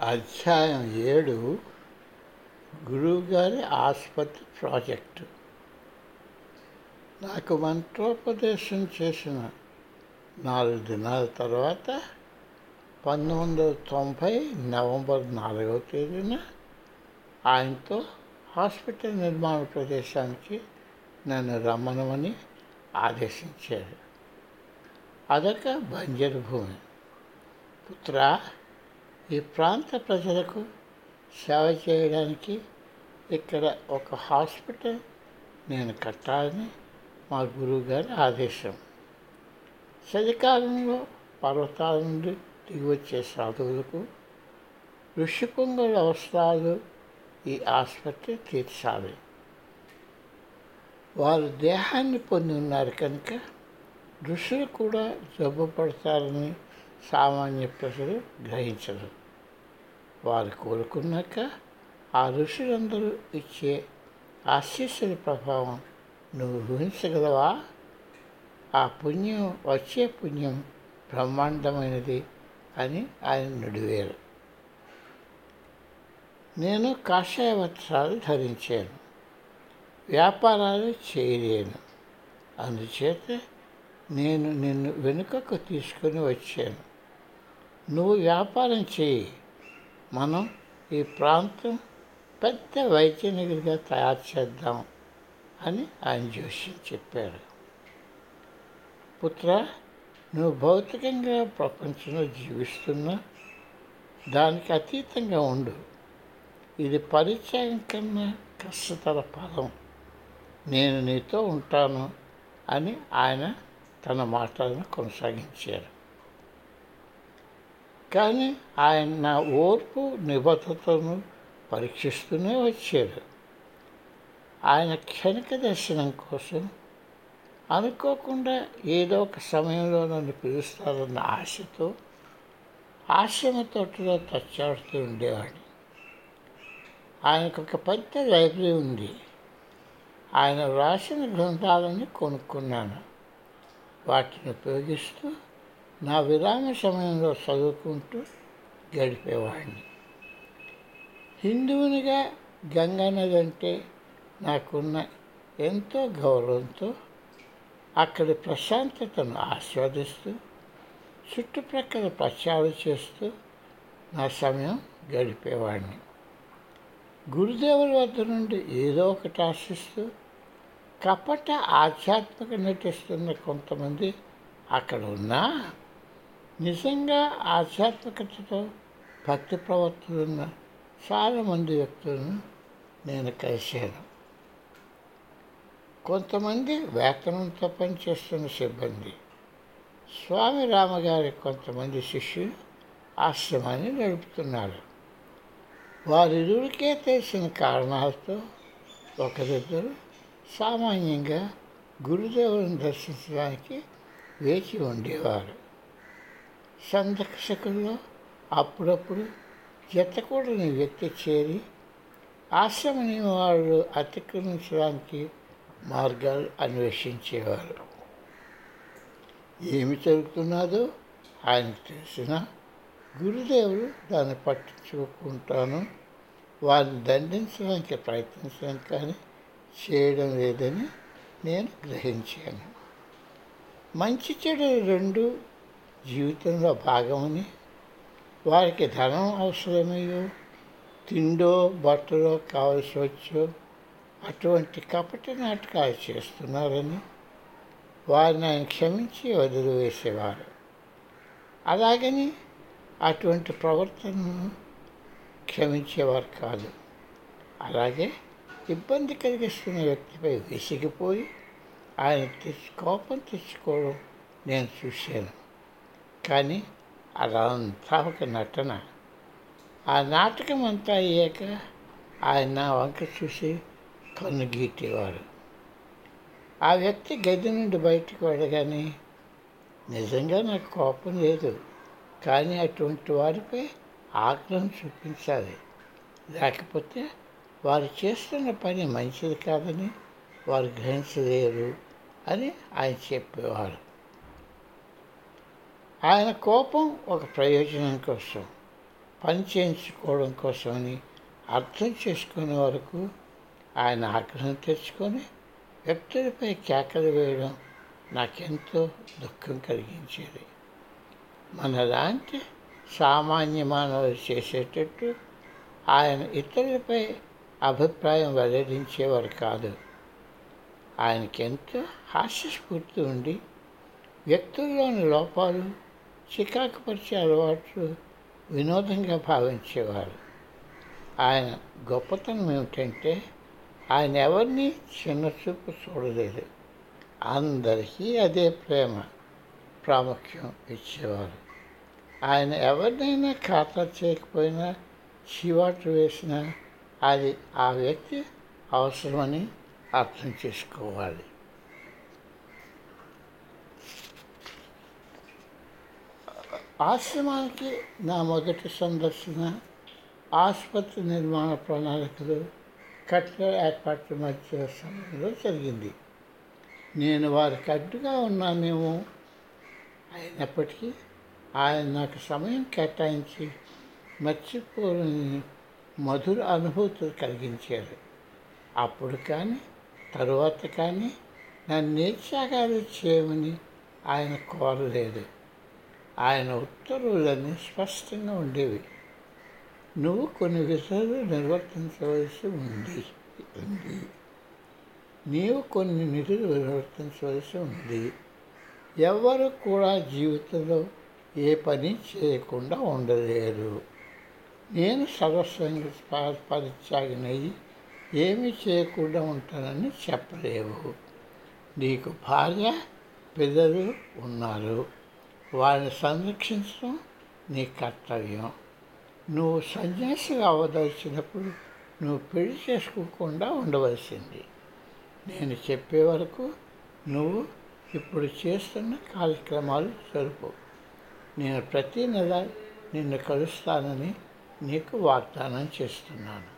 అధ్యాయం ఏడు గురువుగారి ఆసుపత్రి ప్రాజెక్టు. నాకు మంత్రోపదేశం చేసిన నాలుగు దినాల తర్వాత పంతొమ్మిది వందల తొంభై నవంబర్ నాలుగవ తేదీన ఆయనతో హాస్పిటల్ నిర్మాణ ప్రదేశానికి నన్ను రమ్మనమని ఆదేశించారు అదొక బంజరు భూమి. పుత్ర ఈ ప్రాంత ప్రజలకు సేవ చేయడానికి ఇక్కడ ఒక హాస్పిటల్ నేను కట్టాలని మా గురువుగారి ఆదేశం. చలికాలంలో పర్వతాల నుండి దిగివచ్చే సాధువులకు ఋషిపుంగుల అవసరాలు ఈ ఆసుపత్రి తీర్చాలి. వారు దేహాన్ని పొంది ఉన్నారు కనుక ఋషులు కూడా జబ్బు పడతారని సామాన్య ప్రజలు గ్రహించరు. వారు కోరుకున్నాక ఆ ఋషులందరూ ఇచ్చే ఆశీస్సుల ప్రభావం నువ్వు ఊహించగలవా? ఆ పుణ్యం వచ్చే పుణ్యం బ్రహ్మాండమైనది అని ఆయన నుడివేరు. నేను కాషాయ వస్త్రాలు ధరించాను. వ్యాపారాలు చేయలేను. అందుచేత నేను నిన్ను వెనుకకు తీసుకొని వచ్చాను. నువ్వు వ్యాపారం చేయి. మనం ఈ ప్రాంతం పెద్ద వైద్యనగరిగా తయారు చేద్దాం అని ఆయన జోష్యం చెప్పారు. పుత్ర నువ్వు భౌతికంగా ప్రపంచంలో జీవిస్తున్నా దానికి అతీతంగా ఉండు. ఇది పరిచయం కన్నా కష్టతర పదం నేను నీతో ఉంటాను అని ఆయన తన మాటలను కొనసాగించారు. కానీ ఆయన నా ఓర్పు నిబద్ధతను పరీక్షిస్తూనే వచ్చారు ఆయన క్షణిక దర్శనం కోసం అనుకోకుండా ఏదో ఒక సమయంలో నన్ను పిలుస్తారన్న ఆశతో ఆశ్రమ తోటలో తచ్చాడుతూ ఉండేవాడిని ఆయనకు ఒక పెద్ద లైబ్రరీ ఉంది. ఆయన వ్రాసిన గ్రంథాలని కొనుక్కున్నాను. వాటిని ఉపయోగిస్తూ నా విరామ సమయంలో చదువుకుంటూ గడిపేవాడిని. హిందువునిగా గంగానది అంటే నాకున్న ఎంతో గౌరవంతో అక్కడి ప్రశాంతతను ఆస్వాదిస్తూ చుట్టుప్రక్కల ప్రచారం చేస్తూ నా సమయం గడిపేవాడిని. గురుదేవుల వద్ద నుండి ఏదో ఒకటి ఆశిస్తూ కపట ఆధ్యాత్మిక నటిస్తున్న కొంతమంది అక్కడ ఉన్నా నిజంగా ఆధ్యాత్మికతతో భక్తి ప్రవర్తనున్న చాలామంది వ్యక్తులను నేను కలిశాను. కొంతమంది వేతనంతో పనిచేస్తున్న సిబ్బంది స్వామి రామగారి కొంతమంది శిష్యులు ఆశ్రమాన్ని నడుపుతున్నారు. వారిరువురికే తెలిసిన కారణాలతో ఒకరిద్దరు సామాన్యంగా గురుదేవుని దర్శించడానికి వేచి ఉండేవారు. సందర్శకుల్లో అప్పుడప్పుడు జతకూడని వ్యక్తి చేరి ఆశ్రమని వాళ్ళు అతిక్రమించడానికి మార్గాలు అన్వేషించేవారు. ఏమి జరుగుతున్నదో ఆయనకు తెలిసిన గురుదేవుడు దాన్ని పట్టించుకుంటాను. వారిని దండించడానికి ప్రయత్నించడం కానీ చేయడం లేదని నేను గ్రహించాను. మంచి చెడు రెండు జీవితంలో భాగమని వారికి ధనం అవసరమయ్యో తిండో బట్టలో కావలసి వచ్చో అటువంటి కపట నాటకాలు చేస్తున్నారని వారిని ఆయన క్షమించి వదిలివేసేవారు. అలాగని అటువంటి ప్రవర్తనను క్షమించేవారు కాదు. అలాగే ఇబ్బంది కలిగిస్తున్న వ్యక్తిపై విసిగిపోయి ఆయన తెచ్చి కోపం తెచ్చుకోవడం నేను చూశాను. కానీ అదంతా ఒక నటన. ఆ నాటకం అంతా అయ్యాక ఆయన వంక చూసి కన్ను గీటేవారు ఆ వ్యక్తి గది నుండి బయటకు వెళ్ళగానే నిజంగా నాకు కోపం లేదు కానీ అటువంటి వారిపై ఆగ్రహం చూపించాలి. లేకపోతే వారు చేస్తున్న పని మంచిది కాదని వారు గ్రహించలేరు అని ఆయన చెప్పేవారు. ఆయన కోపం ఒక ప్రయోజనం కోసం పని చేయించుకోవడం కోసమని అర్థం చేసుకునే వరకు ఆయన ఆగ్రహం తెచ్చుకొని వ్యక్తులపై కేకలు వేయడం నాకెంతో దుఃఖం కలిగించేది. మనలాంటి సామాన్య మానవులు చేసేటట్టు ఆయన ఇతరులపై అభిప్రాయం వెల్లడించేవారు కాదు. ఆయనకెంతో హాస్యస్ఫూర్తి ఉండి వ్యక్తుల్లోని లోపాలు చికాకుపరిచే అలవాట్లు వినోదంగా భావించేవారు. ఆయన గొప్పతనం ఏమిటంటే ఆయన ఎవరిని చిన్న చూపు చూడలేదు. అందరికీ అదే ప్రేమ ప్రాముఖ్యం ఇచ్చేవారు. ఆయన ఎవరినైనా ఖాతా చేయకపోయినా చీవాటు వేసినా అది ఆ వ్యక్తి అవసరమని అర్థం చేసుకోవాలి. ఆశ్రమానికి నా మొదటి సందర్శన ఆసుపత్రి నిర్మాణ ప్రణాళికలు కట్టడ ఏర్పాట్ల మధ్య సమయంలో జరిగింది. నేను వారికి అడ్డుగా ఉన్నానేమో అయినప్పటికీ ఆయన నాకు సమయం కేటాయించి మర్చిపోలేని మధుర అనుభూతులు కలిగించారు. అప్పుడు కానీ తరువాత కానీ నన్ను నిత్యాగాలు చేయమని ఆయన కోరలేదు. ఆయన ఉత్తర్వులన్నీ స్పష్టంగా ఉండేవి. నువ్వు కొన్ని విధులు నిర్వర్తించవలసి ఉంది. ఉంది. నీవు కొన్ని నిధులు నిర్వర్తించవలసి ఉంది. ఎవరు కూడా జీవితంలో ఏ పని చేయకుండా ఉండలేరు. నేను సర్వస్వంగా పరిత్యాగినయ్యి ఏమీ చేయకుండా ఉంటానని చెప్పలేవు. నీకు భార్య పిల్లలు ఉన్నారు. వారిని సంరక్షించడం నీ కర్తవ్యం. నువ్వు సన్యాసిగా అవ్వదలిచినప్పుడు నువ్వు పెళ్ళి చేసుకోకుండా ఉండవలసింది. నేను చెప్పే వరకు నువ్వు ఇప్పుడు చేస్తున్న కార్యక్రమాలు జరుపు నేను ప్రతి నెల నిన్ను కలుస్తానని నీకు వాగ్దానం చేస్తున్నాను.